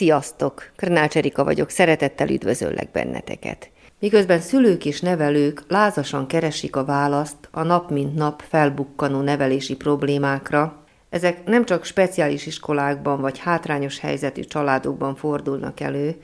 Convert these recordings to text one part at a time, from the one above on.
Sziasztok! Krnács Erika vagyok, szeretettel üdvözöllek benneteket. Miközben szülők és nevelők lázasan keresik a választ a nap mint nap felbukkanó nevelési problémákra, ezek nem csak speciális iskolákban vagy hátrányos helyzetű családokban fordulnak elő,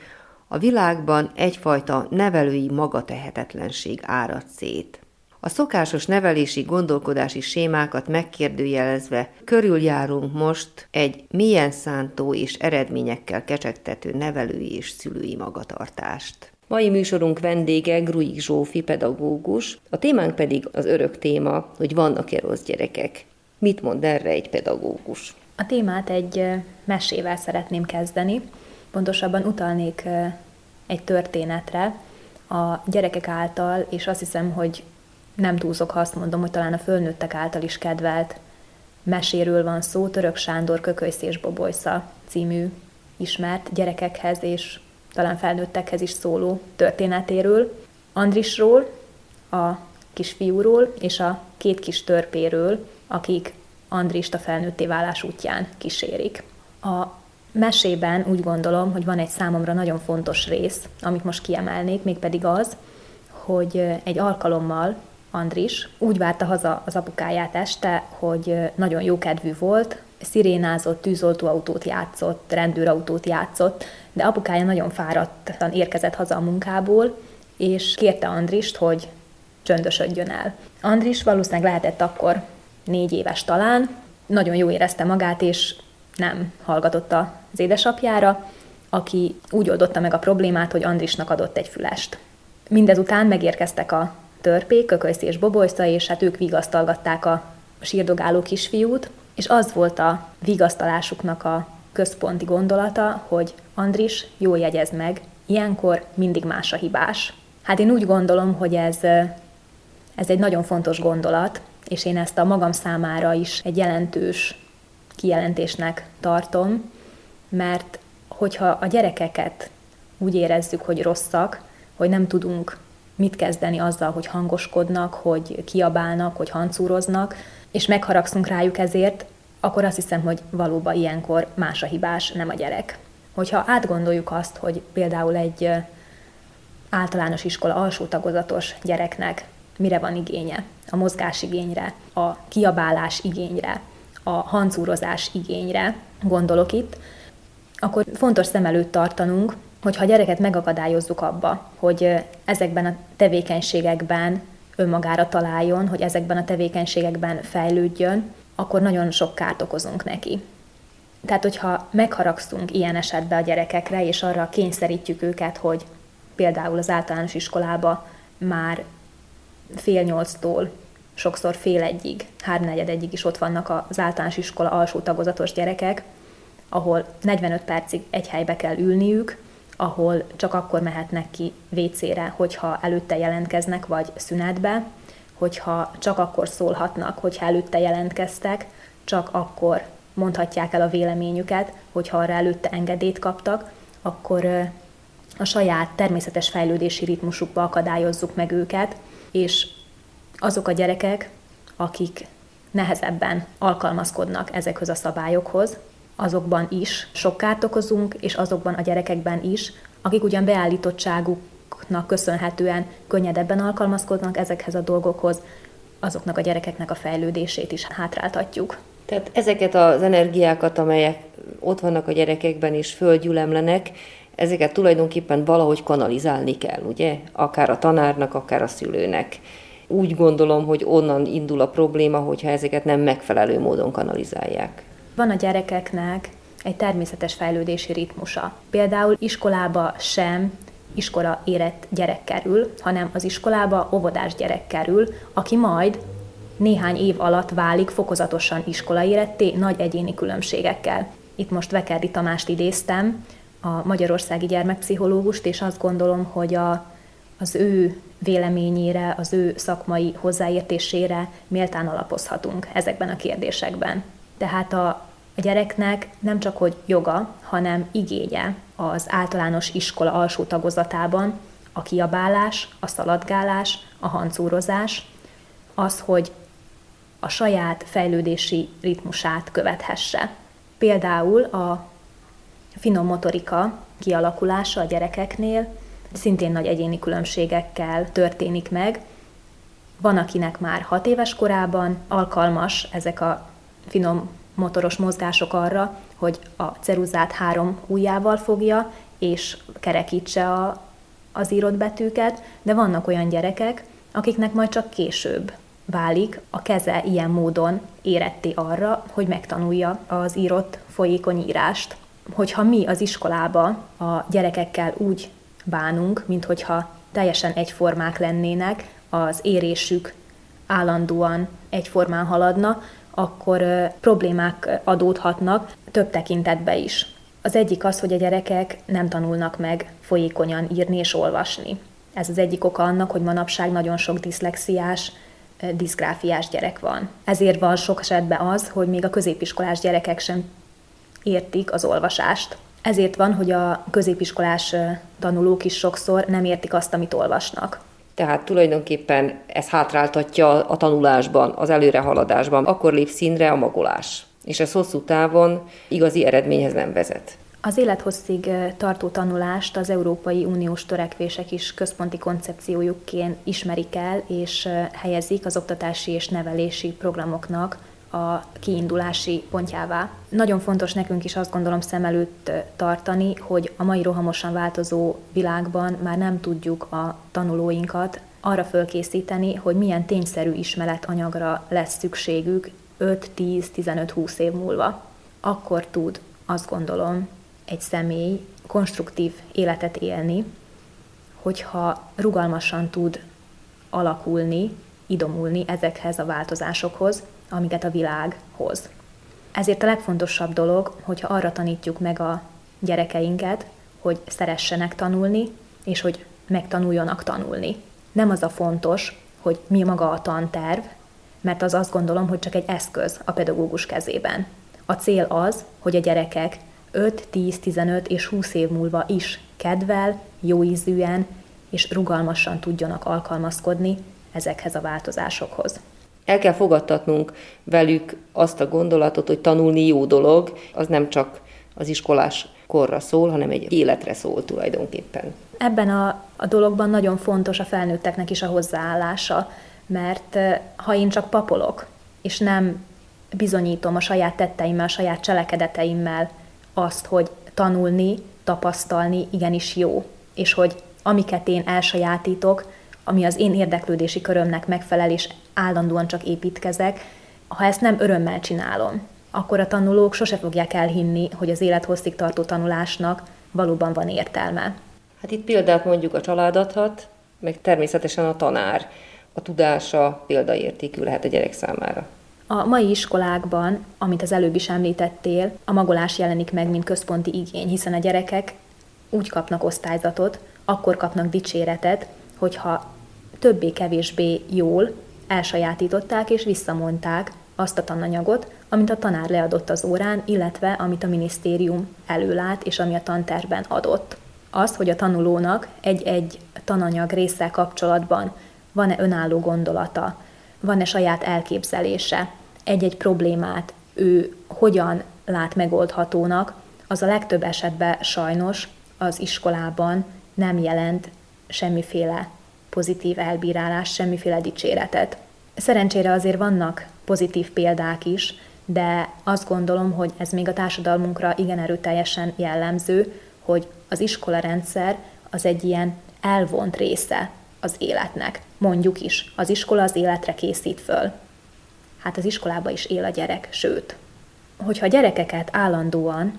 a világban egyfajta nevelői magatehetetlenség árad szét. A szokásos nevelési gondolkodási sémákat megkérdőjelezve körüljárunk most egy milyen szántó és eredményekkel kecsegtető nevelői és szülői magatartást. Mai műsorunk vendége Gruig Zsófi pedagógus, a témánk pedig az örök téma, hogy vannak-e rossz gyerekek. Mit mond erre egy pedagógus? A témát egy mesével szeretném kezdeni, pontosabban utalnék egy történetre a gyerekek által, és azt hiszem, hogy nem túlzok, ha azt mondom, hogy talán a fölnőttek által is kedvelt meséről van szó, Török Sándor Kökölysz és Bobolysza című ismert gyerekekhez és talán felnőttekhez is szóló történetéről, Andrisról, a kisfiúról és a két kis törpéről, akik Andrist a felnőtté válás útján kísérik. A mesében úgy gondolom, hogy van egy számomra nagyon fontos rész, amit most kiemelnék, mégpedig az, hogy egy alkalommal Andris úgy várta haza az apukáját este, hogy nagyon jó kedvű volt, szirénázott, tűzoltóautót játszott, rendőrautót játszott, de apukája nagyon fáradtan érkezett haza a munkából, és kérte Andrist, hogy csöndösödjön el. Andris valószínűleg lehetett akkor négy éves talán, nagyon jó érezte magát, és nem hallgatott az édesapjára, aki úgy oldotta meg a problémát, hogy Andrisnak adott egy fülest. Mindezután megérkeztek a törpék, Kökölysz és Bobolysza, és hát ők vigasztalgatták a sírdogáló kisfiút, és az volt a vigasztalásuknak a központi gondolata, hogy Andris, jól jegyez meg, ilyenkor mindig más a hibás. Hát én úgy gondolom, hogy ez, ez egy nagyon fontos gondolat, és én ezt a magam számára is egy jelentős kijelentésnek tartom, mert hogyha a gyerekeket úgy érezzük, hogy rosszak, hogy nem tudunk mit kezdeni azzal, hogy hangoskodnak, hogy kiabálnak, hogy hancúroznak, és megharagszunk rájuk ezért, akkor azt hiszem, hogy valóban ilyenkor más a hibás, nem a gyerek. Hogyha átgondoljuk azt, hogy például egy általános iskola alsó tagozatos gyereknek mire van igénye, a mozgásigényre, a kiabálás igényre, a hancúrozás igényre gondolok itt, akkor fontos szem előtt tartanunk, hogyha a gyereket megakadályozzuk abba, hogy ezekben a tevékenységekben önmagára találjon, hogy ezekben a tevékenységekben fejlődjön, akkor nagyon sok kárt okozunk neki. Tehát, hogyha megharagszunk ilyen esetben a gyerekekre, és arra kényszerítjük őket, hogy például az általános iskolába már fél nyolctól sokszor fél egyig, háromnegyed egyig is ott vannak az általános iskola alsó tagozatos gyerekek, ahol 45 percig egy helybe kell ülniük, ahol csak akkor mehetnek ki WC-re, hogyha előtte jelentkeznek, vagy szünetbe, hogyha csak akkor szólhatnak, hogyha előtte jelentkeztek, csak akkor mondhatják el a véleményüket, hogyha arra előtte engedélyt kaptak, akkor a saját természetes fejlődési ritmusukba akadályozzuk meg őket, és azok a gyerekek, akik nehezebben alkalmazkodnak ezekhez a szabályokhoz, azokban is sok kárt okozunk, és azokban a gyerekekben is, akik ugyan beállítottságuknak köszönhetően könnyedebben alkalmazkodnak ezekhez a dolgokhoz, azoknak a gyerekeknek a fejlődését is hátráltatjuk. Tehát ezeket az energiákat, amelyek ott vannak a gyerekekben és földgyülemlenek, ezeket tulajdonképpen valahogy kanalizálni kell, ugye? Akár a tanárnak, akár a szülőnek. Úgy gondolom, hogy onnan indul a probléma, hogyha ezeket nem megfelelő módon kanalizálják. Van a gyerekeknek egy természetes fejlődési ritmusa. Például iskolába sem iskola érett gyerek kerül, hanem az iskolába óvodás gyerek kerül, aki majd néhány év alatt válik fokozatosan iskolaéretté nagy egyéni különbségekkel. Itt most Vekerdi Tamást idéztem, a magyarországi gyermekpszichológust, és azt gondolom, hogy a, az ő véleményére, az ő szakmai hozzáértésére méltán alapozhatunk ezekben a kérdésekben. Tehát a, a gyereknek nem csak hogy joga, hanem igénye az általános iskola alsó tagozatában a kiabálás, a szaladgálás, a hancúrozás, az, hogy a saját fejlődési ritmusát követhesse. Például a finom motorika kialakulása a gyerekeknél szintén nagy egyéni különbségekkel történik meg. Van, akinek már hat éves korában alkalmas ezek a finom motoros mozgások arra, hogy a ceruzát három ujjával fogja, és kerekítse a, az írott betűket, de vannak olyan gyerekek, akiknek majd csak később válik a keze ilyen módon éretté arra, hogy megtanulja az írott folyékony írást. Hogyha mi az iskolába a gyerekekkel úgy bánunk, mint hogyha teljesen egyformák lennének, az érésük állandóan egyformán haladna, akkor problémák adódhatnak több tekintetbe is. Az egyik az, hogy a gyerekek nem tanulnak meg folyékonyan írni és olvasni. Ez az egyik oka annak, hogy manapság nagyon sok diszlexiás, diszgráfiás gyerek van. Ezért van sok esetben az, hogy még a középiskolás gyerekek sem értik az olvasást. Ezért van, hogy a középiskolás tanulók is sokszor nem értik azt, amit olvasnak. Tehát tulajdonképpen ez hátráltatja a tanulásban, az előrehaladásban. Akkor lép színre a magolás. És ez hosszú távon igazi eredményhez nem vezet. Az élethosszig tartó tanulást az Európai Uniós törekvések is központi koncepciójukként ismerik el és helyezik az oktatási és nevelési programoknak a kiindulási pontjává. Nagyon fontos nekünk is azt gondolom szem előtt tartani, hogy a mai rohamosan változó világban már nem tudjuk a tanulóinkat arra fölkészíteni, hogy milyen tényszerű ismeretanyagra lesz szükségük 5-10-15-20 év múlva. Akkor tud, azt gondolom, egy személy konstruktív életet élni, hogyha rugalmasan tud alakulni, idomulni ezekhez a változásokhoz, amiket a világ hoz. Ezért a legfontosabb dolog, hogyha arra tanítjuk meg a gyerekeinket, hogy szeressenek tanulni, és hogy megtanuljanak tanulni. Nem az a fontos, hogy mi maga a tanterv, mert az azt gondolom, hogy csak egy eszköz a pedagógus kezében. A cél az, hogy a gyerekek 5, 10, 15 és 20 év múlva is kedvel, jó ízűen és rugalmasan tudjanak alkalmazkodni ezekhez a változásokhoz. El kell fogadtatnunk velük azt a gondolatot, hogy tanulni jó dolog, az nem csak az iskolás korra szól, hanem egy életre szól tulajdonképpen. Ebben a, a dologban nagyon fontos a felnőtteknek is a hozzáállása, mert ha én csak papolok, és nem bizonyítom a saját tetteimmel, a saját cselekedeteimmel azt, hogy tanulni, tapasztalni igenis jó, és hogy amiket én elsajátítok, ami az én érdeklődési körömnek megfelel, és állandóan csak építkezek, ha ezt nem örömmel csinálom, akkor a tanulók sose fogják elhinni, hogy az élethosszig tartó tanulásnak valóban van értelme. Hát itt példát mondjuk a család adhat, meg természetesen a tanár. A tudása példaértékű lehet a gyerek számára. A mai iskolákban, amit az előbb is említettél, a magolás jelenik meg, mint központi igény, hiszen a gyerekek úgy kapnak osztályzatot, akkor kapnak dicséretet, hogyha többé-kevésbé jól elsajátították és visszamondták azt a tananyagot, amit a tanár leadott az órán, illetve amit a minisztérium előlát, és ami a tanterben adott. Az, hogy a tanulónak egy-egy tananyag résszel kapcsolatban van-e önálló gondolata, van-e saját elképzelése, egy-egy problémát ő hogyan lát megoldhatónak, az a legtöbb esetben sajnos az iskolában nem jelent semmiféle pozitív elbírálás, semmiféle dicséretet. Szerencsére azért vannak pozitív példák is, de azt gondolom, hogy ez még a társadalmunkra igen erőteljesen jellemző, hogy az iskola rendszer az egy ilyen elvont része az életnek. Mondjuk is, az iskola az életre készít föl. Hát az iskolába is él a gyerek, sőt. Hogyha gyerekeket állandóan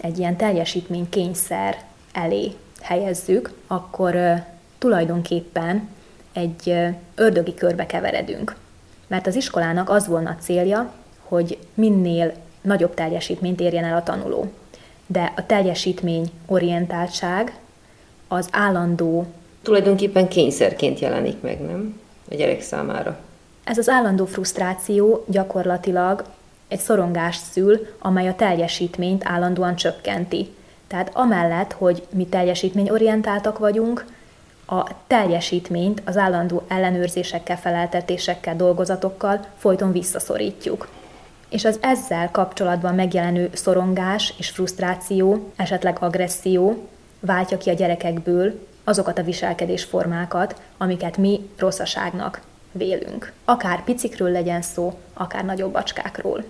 egy ilyen teljesítménykényszer elé helyezzük, akkor tulajdonképpen egy ördögi körbe keveredünk. Mert az iskolának az volna a célja, hogy minél nagyobb teljesítményt érjen el a tanuló. de a teljesítmény orientáltság az állandó Tulajdonképpen kényszerként jelenik meg, nem? A gyerek számára. Ez az állandó frusztráció gyakorlatilag egy szorongást szül, amely a teljesítményt állandóan csökkenti. Tehát amellett, hogy mi teljesítményorientáltak vagyunk, a teljesítményt az állandó ellenőrzésekkel, feleltetésekkel, dolgozatokkal folyton visszaszorítjuk. És az ezzel kapcsolatban megjelenő szorongás és frusztráció, esetleg agresszió váltja ki a gyerekekből azokat a viselkedésformákat, amiket mi rosszaságnak vélünk. Akár picikről legyen szó, akár nagyobb bacskákról.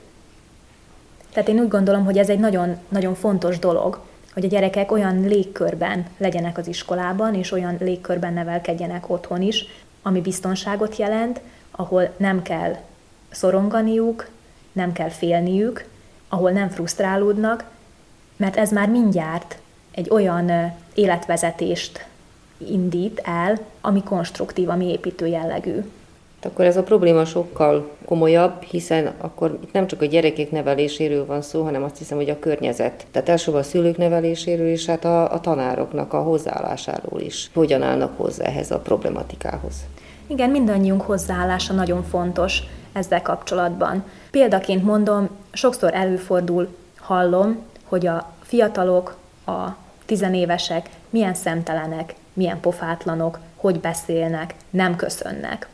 Tehát én úgy gondolom, hogy ez egy nagyon, nagyon fontos dolog, hogy a gyerekek olyan légkörben legyenek az iskolában, és olyan légkörben nevelkedjenek otthon is, ami biztonságot jelent, ahol nem kell szoronganiuk, nem kell félniük, ahol nem frusztrálódnak, mert ez már mindjárt egy olyan életvezetést indít el, ami konstruktív, ami építő jellegű. Akkor ez a probléma sokkal komolyabb, hiszen akkor itt nem csak a gyerekek neveléséről van szó, hanem azt hiszem, hogy a környezet. Tehát elsősorban a szülők neveléséről, és hát a, a tanároknak a hozzáállásáról is. Hogyan állnak hozzá ehhez a problematikához? Igen, mindannyiunk hozzáállása nagyon fontos ezzel kapcsolatban. Példaként mondom, sokszor előfordul, hallom, hogy a fiatalok, a tizenévesek milyen szemtelenek, milyen pofátlanok, hogy beszélnek, nem köszönnek.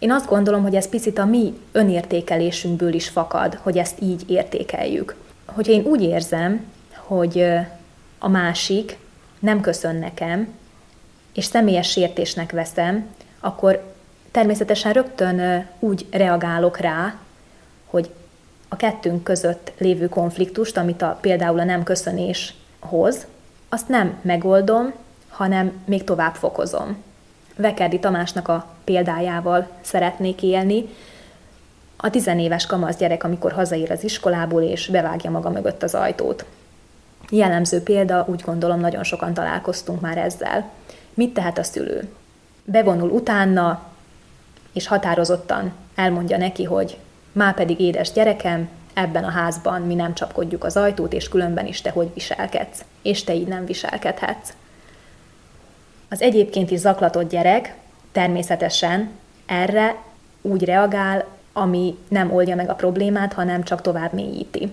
Én azt gondolom, hogy ez picit a mi önértékelésünkből is fakad, hogy ezt így értékeljük. Hogyha én úgy érzem, hogy a másik nem köszön nekem, és személyes sértésnek veszem, akkor természetesen rögtön úgy reagálok rá, hogy a kettőnk között lévő konfliktust, amit a, például a nem köszönés hoz, azt nem megoldom, hanem még tovább fokozom. Vekerdi Tamásnak a példájával szeretnék élni. A tizenéves kamasz gyerek, amikor hazaér az iskolából, és bevágja maga mögött az ajtót. Jellemző példa, úgy gondolom, nagyon sokan találkoztunk már ezzel. Mit tehet a szülő? Bevonul utána, és határozottan elmondja neki, hogy má pedig édes gyerekem, ebben a házban mi nem csapkodjuk az ajtót, és különben is te hogy viselkedsz, és te így nem viselkedhetsz. Az egyébként is zaklatott gyerek természetesen erre úgy reagál, ami nem oldja meg a problémát, hanem csak tovább mélyíti.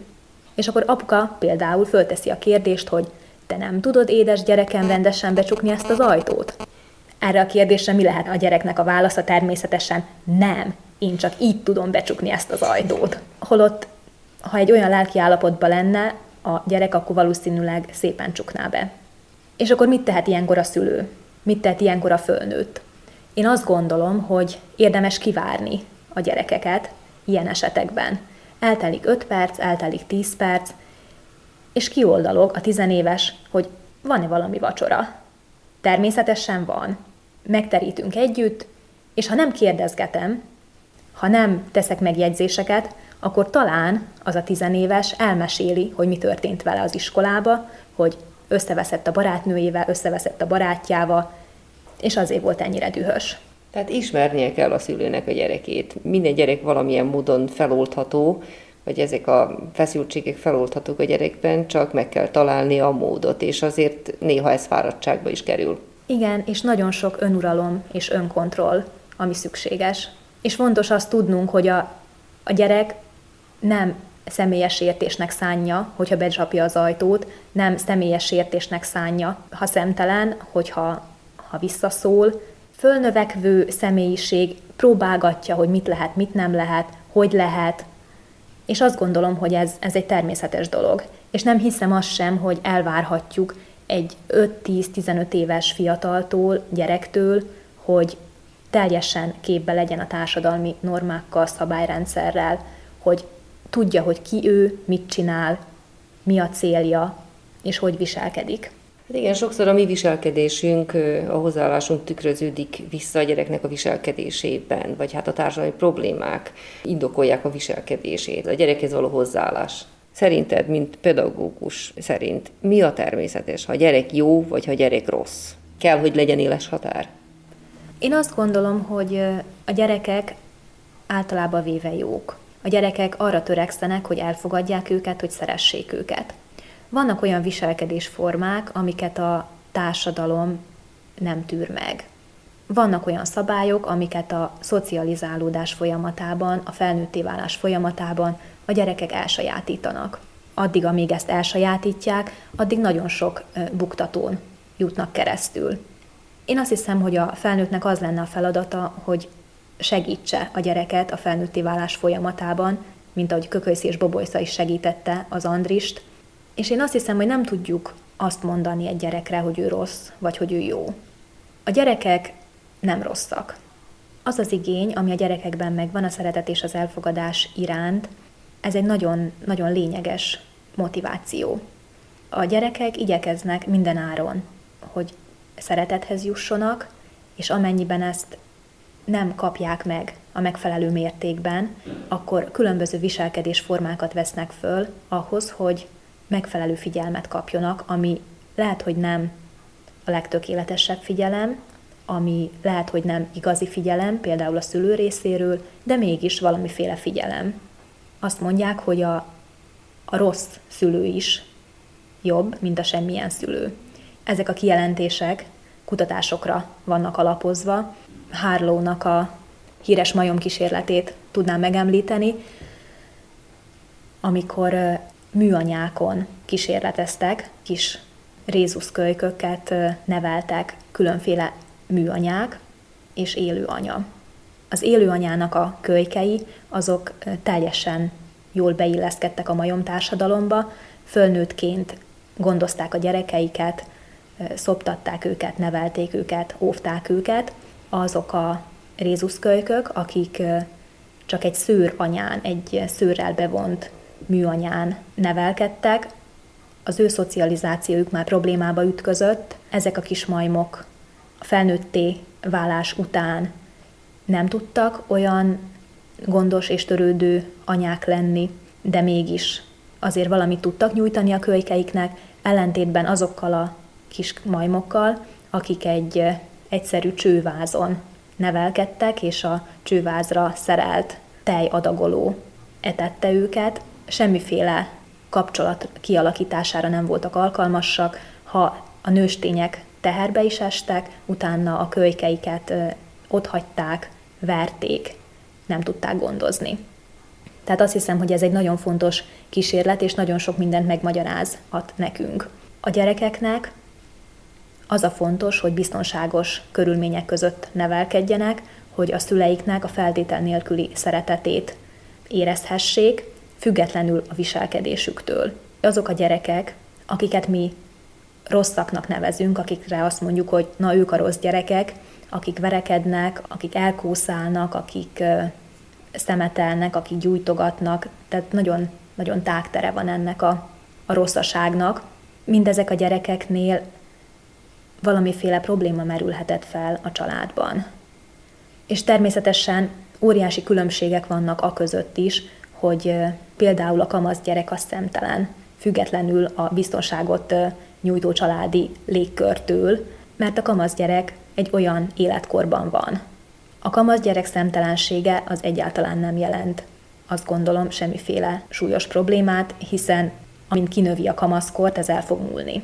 És akkor apuka például fölteszi a kérdést, hogy te nem tudod, édes gyerekem, rendesen becsukni ezt az ajtót? Erre a kérdésre mi lehet a gyereknek a válasza? Természetesen nem. Én csak így tudom becsukni ezt az ajtót. Holott, ha egy olyan lelki állapotban lenne, a gyerek akkor valószínűleg szépen csukná be. És akkor mit tehet ilyenkor a szülő? Mit tett ilyenkor a fölnőtt? Én azt gondolom, hogy érdemes kivárni a gyerekeket ilyen esetekben. Eltelik 5 perc, eltelik 10 perc, és kioldalog a tizenéves, hogy van-e valami vacsora. Természetesen van. Megterítünk együtt, és ha nem kérdezgetem, ha nem teszek megjegyzéseket, akkor talán az a tizenéves elmeséli, hogy mi történt vele az iskolába, hogy összeveszett a barátnőjével, összeveszett a barátjával, és azért volt ennyire dühös. Tehát ismernie kell a szülőnek a gyerekét. Minden gyerek valamilyen módon feloldható, vagy ezek a feszültségek feloldhatók a gyerekben, csak meg kell találni a módot, és azért néha ez fáradtságba is kerül. Igen, és nagyon sok önuralom és önkontroll, ami szükséges. És fontos azt tudnunk, hogy a, a gyerek nem személyes sértésnek szánja, hogyha becsapja az ajtót, nem személyes sértésnek szánja, ha szemtelen, hogyha ha visszaszól. Fölnövekvő személyiség próbálgatja, hogy mit lehet, mit nem lehet, hogy lehet, és azt gondolom, hogy ez, ez egy természetes dolog. És nem hiszem azt sem, hogy elvárhatjuk egy 5-10-15 éves fiataltól, gyerektől, hogy teljesen képbe legyen a társadalmi normákkal, szabályrendszerrel, hogy tudja, hogy ki ő, mit csinál, mi a célja, és hogy viselkedik. Hát igen, sokszor a mi viselkedésünk, a hozzáállásunk tükröződik vissza a gyereknek a viselkedésében, vagy hát a társadalmi problémák indokolják a viselkedését, a gyerekhez való hozzáállás. Szerinted, mint pedagógus szerint, mi a természetes, ha a gyerek jó, vagy ha a gyerek rossz? Kell, hogy legyen éles határ? Én azt gondolom, hogy a gyerekek általában véve jók. A gyerekek arra törekszenek, hogy elfogadják őket, hogy szeressék őket. Vannak olyan viselkedésformák, amiket a társadalom nem tűr meg. Vannak olyan szabályok, amiket a szocializálódás folyamatában, a felnőtté válás folyamatában a gyerekek elsajátítanak. Addig, amíg ezt elsajátítják, addig nagyon sok buktatón jutnak keresztül. Én azt hiszem, hogy a felnőttnek az lenne a feladata, hogy segítse a gyereket a felnőtté válás folyamatában, mint ahogy Kökölyszi és Bobolysza is segítette az Andrist. És én azt hiszem, hogy nem tudjuk azt mondani egy gyerekre, hogy ő rossz, vagy hogy ő jó. A gyerekek nem rosszak. Az az igény, ami a gyerekekben megvan, a szeretet és az elfogadás iránt, ez egy nagyon, nagyon lényeges motiváció. A gyerekek igyekeznek minden áron, hogy szeretethez jussanak, és amennyiben ezt nem kapják meg a megfelelő mértékben, akkor különböző viselkedésformákat vesznek föl ahhoz, hogy megfelelő figyelmet kapjonak, ami lehet, hogy nem a legtökéletesebb figyelem, ami lehet, hogy nem igazi figyelem, például a szülő részéről, de mégis valamiféle figyelem. Azt mondják, hogy a, a rossz szülő is jobb, mint a semmilyen szülő. Ezek a kijelentések kutatásokra vannak alapozva. Harlow-nak a híres majom kísérletét tudnám megemlíteni, amikor műanyákon kísérleteztek, kis rézuszkölyköket neveltek különféle műanyák és élőanya. Az élőanyának a kölykei azok teljesen jól beilleszkedtek a majom társadalomba, fölnőttként gondozták a gyerekeiket, szoptatták őket, nevelték őket, óvták őket, azok a rézuszkölykök, akik csak egy szőr anyán, egy szőrrel bevont műanyán nevelkedtek, az ő szocializációjuk már problémába ütközött, ezek a kis majmok felnőtté válás után nem tudtak olyan gondos és törődő anyák lenni, de mégis azért valamit tudtak nyújtani a kölykeiknek, ellentétben azokkal a kis majmokkal, akik egy egyszerű csővázon nevelkedtek, és a csővázra szerelt tejadagoló etette őket, semmiféle kapcsolat kialakítására nem voltak alkalmasak, ha a nőstények teherbe is estek, utána a kölykeiket otthagyták, verték, nem tudták gondozni. Tehát azt hiszem, hogy ez egy nagyon fontos kísérlet, és nagyon sok mindent megmagyarázhat nekünk. A gyerekeknek az a fontos, hogy biztonságos körülmények között nevelkedjenek, hogy a szüleiknek a feltétel nélküli szeretetét érezhessék, függetlenül a viselkedésüktől. Azok a gyerekek, akiket mi rosszaknak nevezünk, akikre azt mondjuk, hogy na ők a rossz gyerekek, akik verekednek, akik elkószálnak, akik szemetelnek, akik gyújtogatnak, tehát nagyon, nagyon tágtere van ennek a, a rosszaságnak. Mindezek a gyerekeknél valamiféle probléma merülhetett fel a családban. És természetesen óriási különbségek vannak a között is, hogy például a kamasz gyerek a szemtelen, függetlenül a biztonságot nyújtó családi légkörtől, mert a kamasz gyerek egy olyan életkorban van. A kamasz gyerek szemtelensége az egyáltalán nem jelent, azt gondolom, semmiféle súlyos problémát, hiszen amint kinövi a kamaszkort, ez el fog múlni.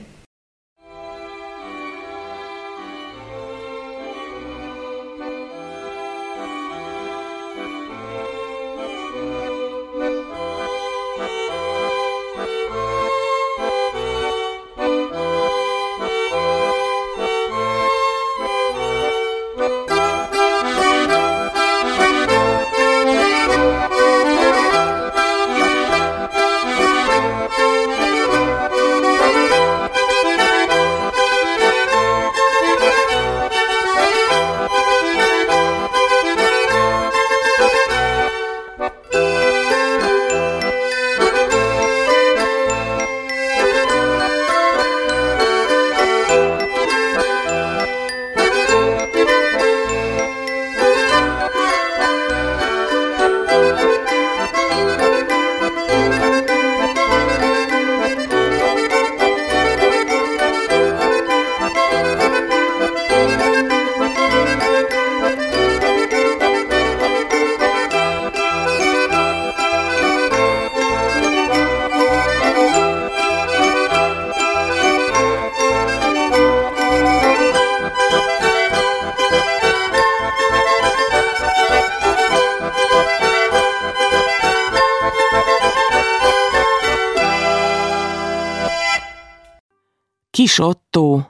Kis Otto,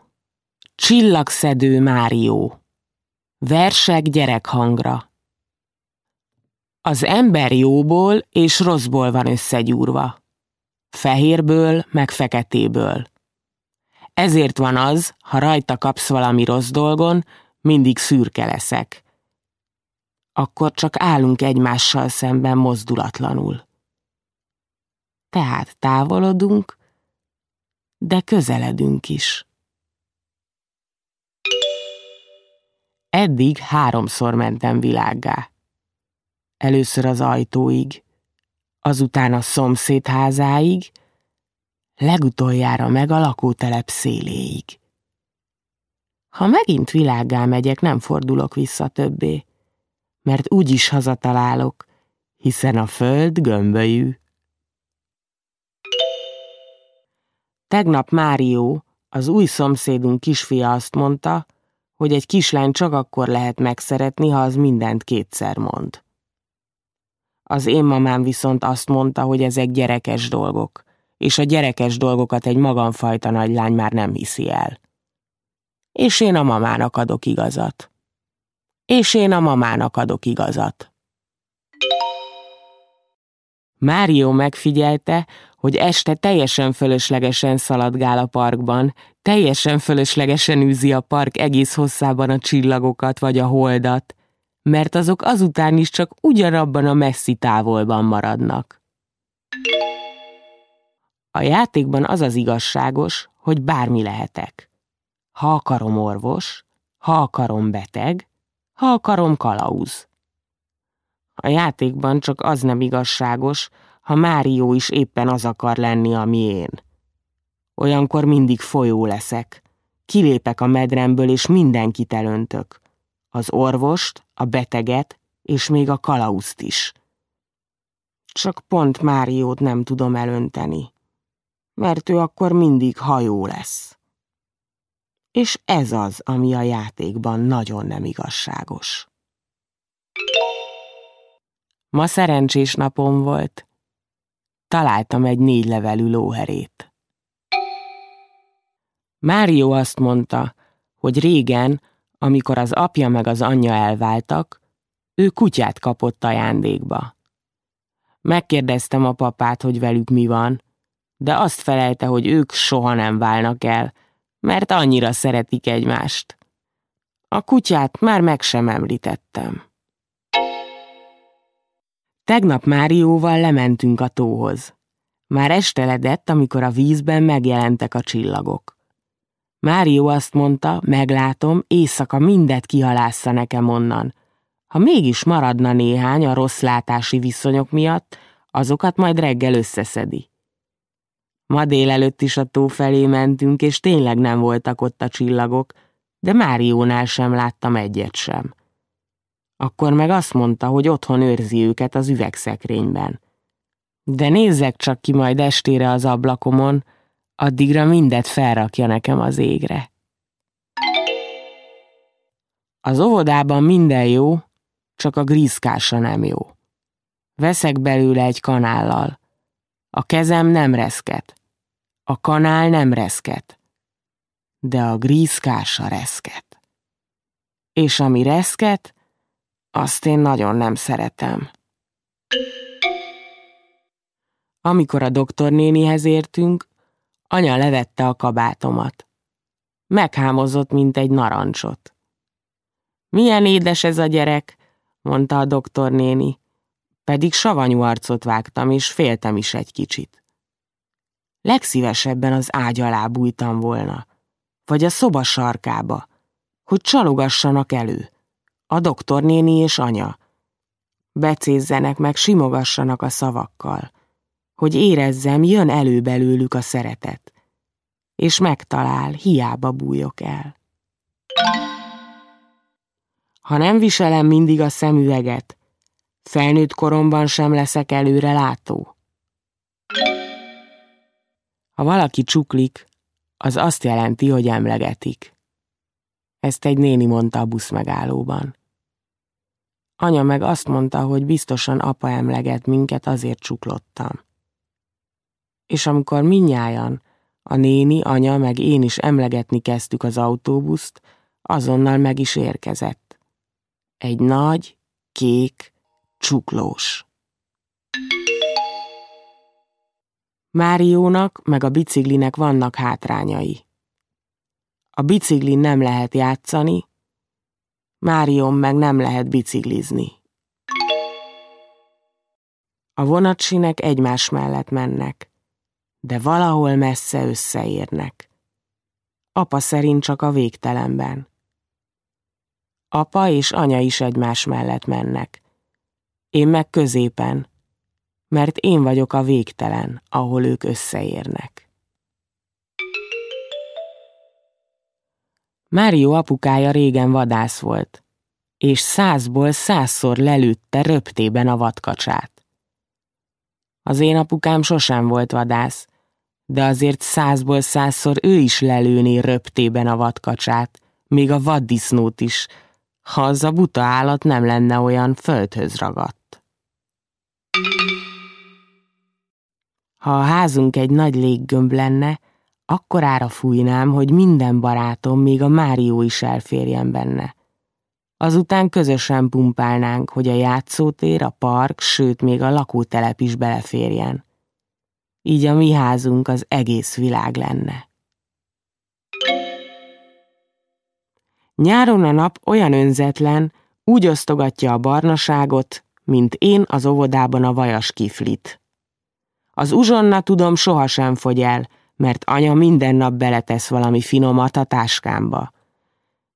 csillagszedő Márió, versek gyerekhangra. Az ember jóból és rosszból van összegyúrva. Fehérből meg feketéből. Ezért van az, ha rajta kapsz valami rossz dolgon, mindig szürke leszek. Akkor csak állunk egymással szemben mozdulatlanul. Tehát távolodunk, de közeledünk is. Eddig háromszor mentem világgá. Először az ajtóig, azután a szomszéd házáig, legutoljára meg a lakótelep széléig. Ha megint világgá megyek, nem fordulok vissza többé, mert úgy is hazatalálok, hiszen a föld gömbölyű. Tegnap Márió, az új szomszédunk kisfia azt mondta, hogy egy kislány csak akkor lehet megszeretni, ha az mindent kétszer mond. Az én mamám viszont azt mondta, hogy ezek gyerekes dolgok, és a gyerekes dolgokat egy magamfajta nagylány már nem hiszi el. És én a mamának adok igazat. És én a mamának adok igazat. Mário megfigyelte, hogy este teljesen fölöslegesen szaladgál a parkban, teljesen fölöslegesen űzi a park egész hosszában a csillagokat vagy a holdat, mert azok azután is csak ugyanabban a messzi távolban maradnak. A játékban az az igazságos, hogy bármi lehetek. Ha akarom orvos, ha akarom beteg, ha akarom kalauz. A játékban csak az nem igazságos, ha Márió is éppen az akar lenni, ami én. Olyankor mindig folyó leszek. Kilépek a medremből, és mindenkit elöntök. Az orvost, a beteget, és még a kalauzt is. Csak pont Máriót nem tudom elönteni, mert ő akkor mindig hajó lesz. És ez az, ami a játékban nagyon nem igazságos. Ma szerencsés napom volt. Találtam egy négy levelű lóherét. Mário azt mondta, hogy régen, amikor az apja meg az anyja elváltak, ő kutyát kapott ajándékba. Megkérdeztem a papát, hogy velük mi van, de azt felelte, hogy ők soha nem válnak el, mert annyira szeretik egymást. A kutyát már meg sem említettem. Tegnap Márióval lementünk a tóhoz. Már esteledett, amikor a vízben megjelentek a csillagok. Márió azt mondta, meglátom, éjszaka mindet kihalásza nekem onnan. Ha mégis maradna néhány a rossz látási viszonyok miatt, azokat majd reggel összeszedi. Ma délelőtt is a tó felé mentünk, és tényleg nem voltak ott a csillagok, de Máriónál sem láttam egyet sem. Akkor meg azt mondta, hogy otthon őrzi őket az üvegszekrényben. De nézzek csak ki majd estére az ablakomon, addigra mindet felrakja nekem az égre. Az óvodában minden jó, csak a grízkása nem jó. Veszek belőle egy kanállal. A kezem nem reszket. A kanál nem reszket. De a grízkása reszket. És ami reszket, azt én nagyon nem szeretem. Amikor a doktornénihez értünk, anya levette a kabátomat. Meghámozott, mint egy narancsot. Milyen édes ez a gyerek, mondta a doktornéni, pedig savanyú arcot vágtam, és féltem is egy kicsit. Legszívesebben az ágy alá bújtam volna, vagy a szoba sarkába, hogy csalogassanak elő a doktornéni és anya. Becézzenek meg, simogassanak a szavakkal, hogy érezzem, jön elő belőlük a szeretet, és megtalál, hiába bújok el. Ha nem viselem mindig a szemüveget, felnőtt koromban sem leszek előre látó. Ha valaki csuklik, az azt jelenti, hogy emlegetik. Ezt egy néni mondta a buszmegállóban. Anya meg azt mondta, hogy biztosan apa emleget minket, azért csuklottam. És amikor minnyájan, A néni, anya meg én is emlegetni kezdtük az autóbuszt, azonnal meg is érkezett. Egy nagy, kék, csuklós. Máriónak meg a biciklinek vannak hátrányai. A biciklin nem lehet játszani, Márion meg nem lehet biciklizni. A vonatsinek egymás mellett mennek, de valahol messze összeérnek. Apa szerint csak a végtelenben. Apa és anya is egymás mellett mennek. Én meg középen, mert én vagyok a végtelen, ahol ők összeérnek. Mário apukája régen vadász volt, és százból százszor lelőtte röptében a vadkacsát. Az én apukám sosem volt vadász, de azért százból százszor ő is lelőné röptében a vadkacsát, még a vaddisznót is, ha az a buta állat nem lenne olyan földhöz ragadt. Ha a házunk egy nagy léggömb lenne, akkorára fújnám, hogy minden barátom, még a Márió is elférjen benne. Azután közösen pumpálnánk, hogy a játszótér, a park, sőt még a lakótelep is beleférjen. Így a mi házunk az egész világ lenne. Nyáron a nap olyan önzetlen, úgy osztogatja a barnaságot, mint én az óvodában a vajas kiflit. Az uzsonna tudom sohasem fogy el, mert anya minden nap beletesz valami finomat a táskámba.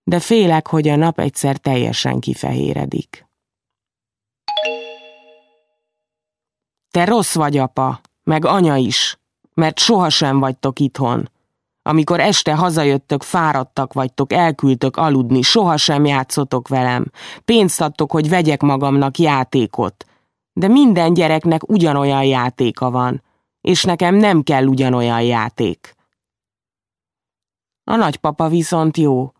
De félek, hogy a nap egyszer teljesen kifehéredik. Te rossz vagy, apa, meg anya is, mert sohasem vagytok itthon. Amikor este hazajöttök, fáradtak vagytok, elküldtök aludni, sohasem játszotok velem. Pénzt adtok, hogy vegyek magamnak játékot. De minden gyereknek ugyanolyan játéka van és nekem nem kell ugyanolyan játék. A nagypapa viszont jó,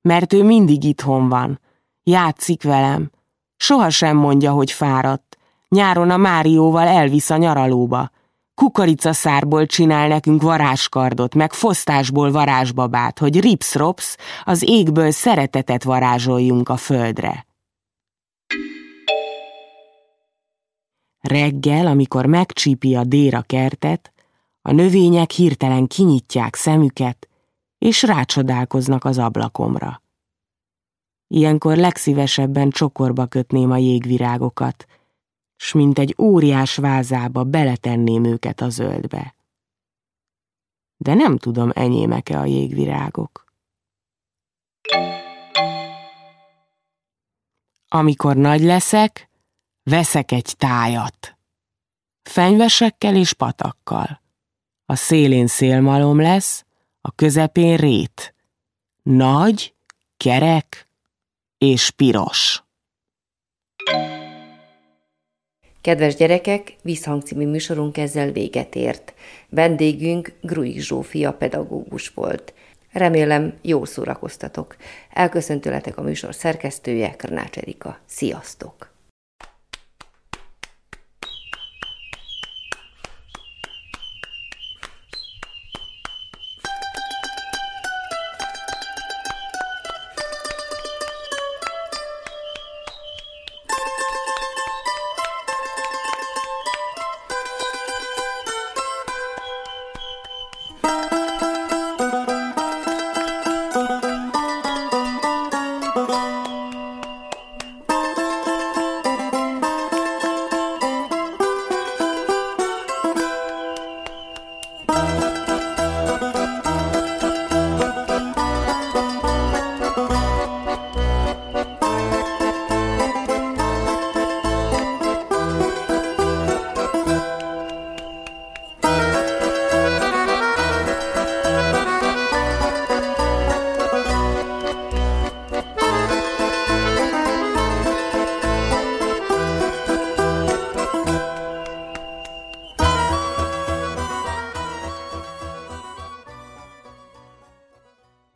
mert ő mindig itthon van, játszik velem, sohasem mondja, hogy fáradt, nyáron a Márióval elvisz a nyaralóba, kukoricaszárból csinál nekünk varázskardot, meg fosztásból varázsbabát, hogy ripsz az égből szeretetet varázsoljunk a földre. Reggel, amikor megcsípi a déra kertet, a növények hirtelen kinyitják szemüket, és rácsodálkoznak az ablakomra. Ilyenkor legszívesebben csokorba kötném a jégvirágokat, s mint egy óriás vázába beletenném őket a zöldbe. De nem tudom, enyémek-e a jégvirágok. Amikor nagy leszek, Veszek egy tájat. Fenyvesekkel és patakkal. A szélén szélmalom lesz, a közepén rét. Nagy, kerek és piros. Kedves gyerekek, Visszhang című műsorunk ezzel véget ért. Vendégünk Gruik Zsófia pedagógus volt. Remélem, jó szórakoztatok. Elköszöntőletek a műsor szerkesztője, Krnács Erika. Sziasztok!